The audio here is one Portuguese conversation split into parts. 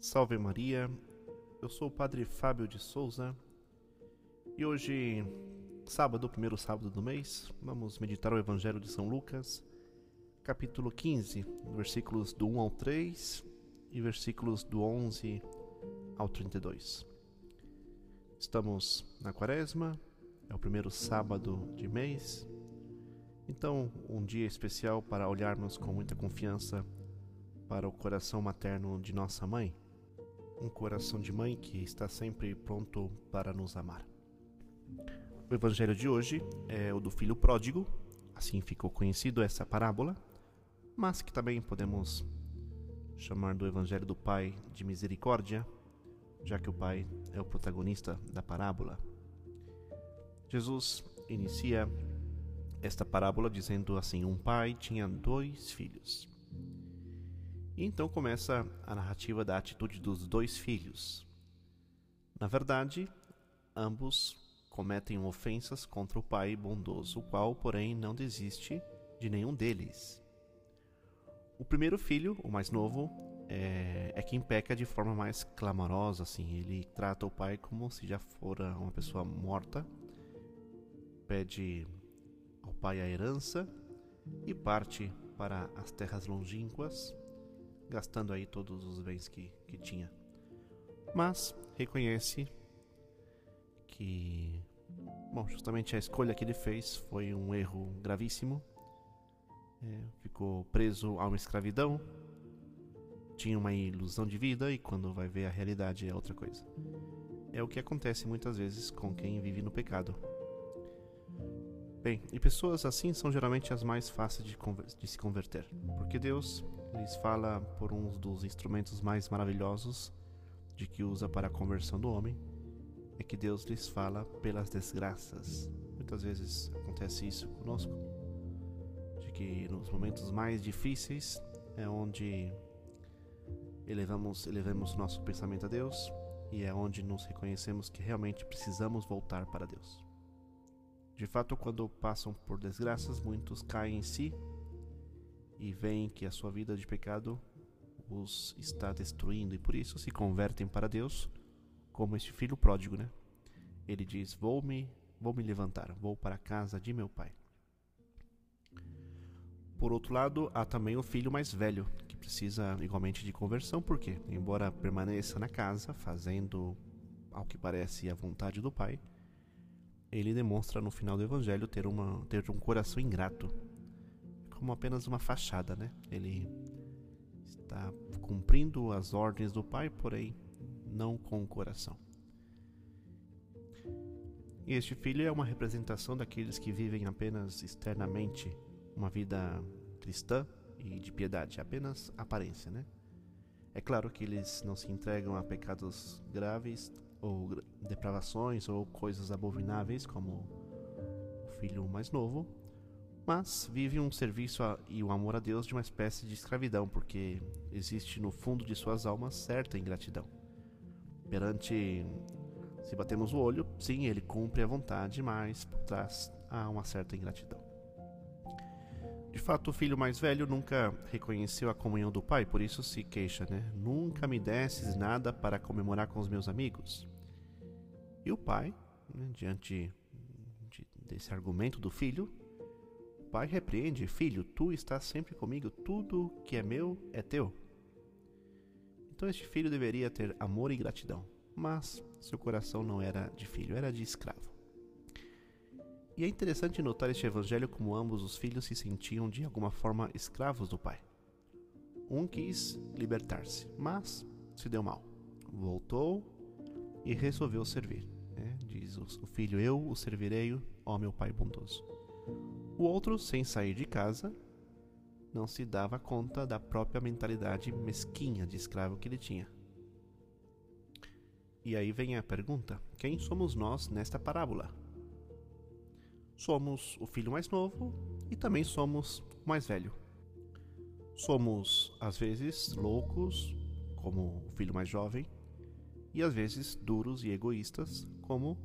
Salve Maria, eu sou o Padre Fábio de Souza e hoje, sábado, primeiro sábado do mês, vamos meditar o Evangelho de São Lucas, capítulo 15, versículos do 1 ao 3 e versículos do 11 ao 32. Estamos na quaresma, é o primeiro sábado de mês, então um dia especial para olharmos com muita confiança para o coração materno de nossa mãe um coração de mãe que está sempre pronto para nos amar. O evangelho de hoje é o do filho pródigo, assim ficou conhecido essa parábola, mas que também podemos chamar do evangelho do pai de misericórdia, já que o pai é o protagonista da parábola. Jesus inicia esta parábola dizendo assim: Um pai tinha dois filhos. E então começa a narrativa da atitude dos dois filhos. Na verdade, ambos cometem ofensas contra o pai bondoso, o qual, porém, não desiste de nenhum deles. O primeiro filho, o mais novo, é, é, quem peca de forma mais clamorosa, assim. Ele trata o pai como se já fora uma pessoa morta, pede ao pai a herança e parte para as terras longínquas gastando aí todos os bens que, que tinha. Mas reconhece que, bom, justamente a escolha que ele fez foi um erro gravíssimo. É, ficou preso a uma escravidão, tinha uma ilusão de vida e quando vai ver a realidade é outra coisa. É o que acontece muitas vezes com quem vive no pecado. Bem, e pessoas assim são geralmente as mais fáceis de, de se converter, porque Deus lhes fala por um dos instrumentos mais maravilhosos de que usa para a conversão do homem, é que Deus lhes fala pelas desgraças. Muitas vezes acontece isso conosco, de que nos momentos mais difíceis é onde elevamos, elevamos nosso pensamento a Deus e é onde nos reconhecemos que realmente precisamos voltar para Deus. De fato, quando passam por desgraças, muitos caem em si e veem que a sua vida de pecado os está destruindo e por isso se convertem para Deus, como este filho pródigo, né? Ele diz: "Vou me, vou me levantar, vou para a casa de meu pai". Por outro lado, há também o filho mais velho, que precisa igualmente de conversão, porque, embora permaneça na casa, fazendo ao que parece a vontade do pai, ele demonstra no final do evangelho ter, uma, ter um coração ingrato como apenas uma fachada, né? Ele está cumprindo as ordens do Pai, porém não com o coração. E este filho é uma representação daqueles que vivem apenas externamente uma vida cristã e de piedade, apenas aparência, né? É claro que eles não se entregam a pecados graves ou depravações ou coisas abomináveis como o filho mais novo, mas vive um serviço a, e um amor a Deus de uma espécie de escravidão, porque existe no fundo de suas almas certa ingratidão. Perante, se batemos o olho, sim, ele cumpre a vontade, mas por trás há uma certa ingratidão. De fato, o filho mais velho nunca reconheceu a comunhão do pai, por isso se queixa, né? Nunca me desses nada para comemorar com os meus amigos. E o pai, né, diante de, desse argumento do filho, pai repreende: Filho, tu estás sempre comigo, tudo que é meu é teu. Então este filho deveria ter amor e gratidão, mas seu coração não era de filho, era de escravo. E é interessante notar este evangelho como ambos os filhos se sentiam de alguma forma escravos do pai. Um quis libertar-se, mas se deu mal. Voltou e resolveu servir. Né? Diz o filho: Eu o servirei, ó meu pai bondoso. O outro, sem sair de casa, não se dava conta da própria mentalidade mesquinha de escravo que ele tinha. E aí vem a pergunta: quem somos nós nesta parábola? Somos o filho mais novo e também somos o mais velho. Somos, às vezes, loucos, como o filho mais jovem, e às vezes duros e egoístas, como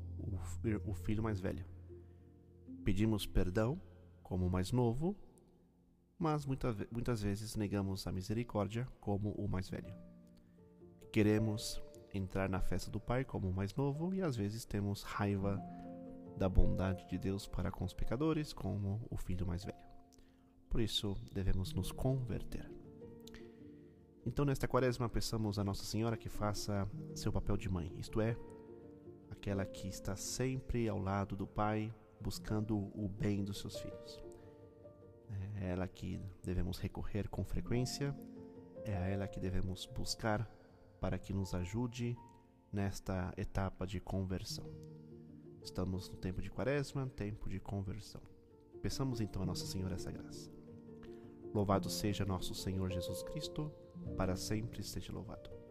o filho mais velho. Pedimos perdão como o mais novo, mas muita, muitas vezes negamos a misericórdia como o mais velho. queremos entrar na festa do Pai como o mais novo e às vezes temos raiva da bondade de Deus para com os pecadores, como o filho mais velho. Por isso, devemos nos converter. Então, nesta quaresma, peçamos a Nossa Senhora que faça seu papel de mãe, isto é, aquela que está sempre ao lado do Pai, buscando o bem dos seus filhos. É ela que devemos recorrer com frequência, é a ela que devemos buscar para que nos ajude nesta etapa de conversão. Estamos no tempo de quaresma, tempo de conversão. Peçamos então a Nossa Senhora essa graça. Louvado seja nosso Senhor Jesus Cristo, para sempre esteja louvado.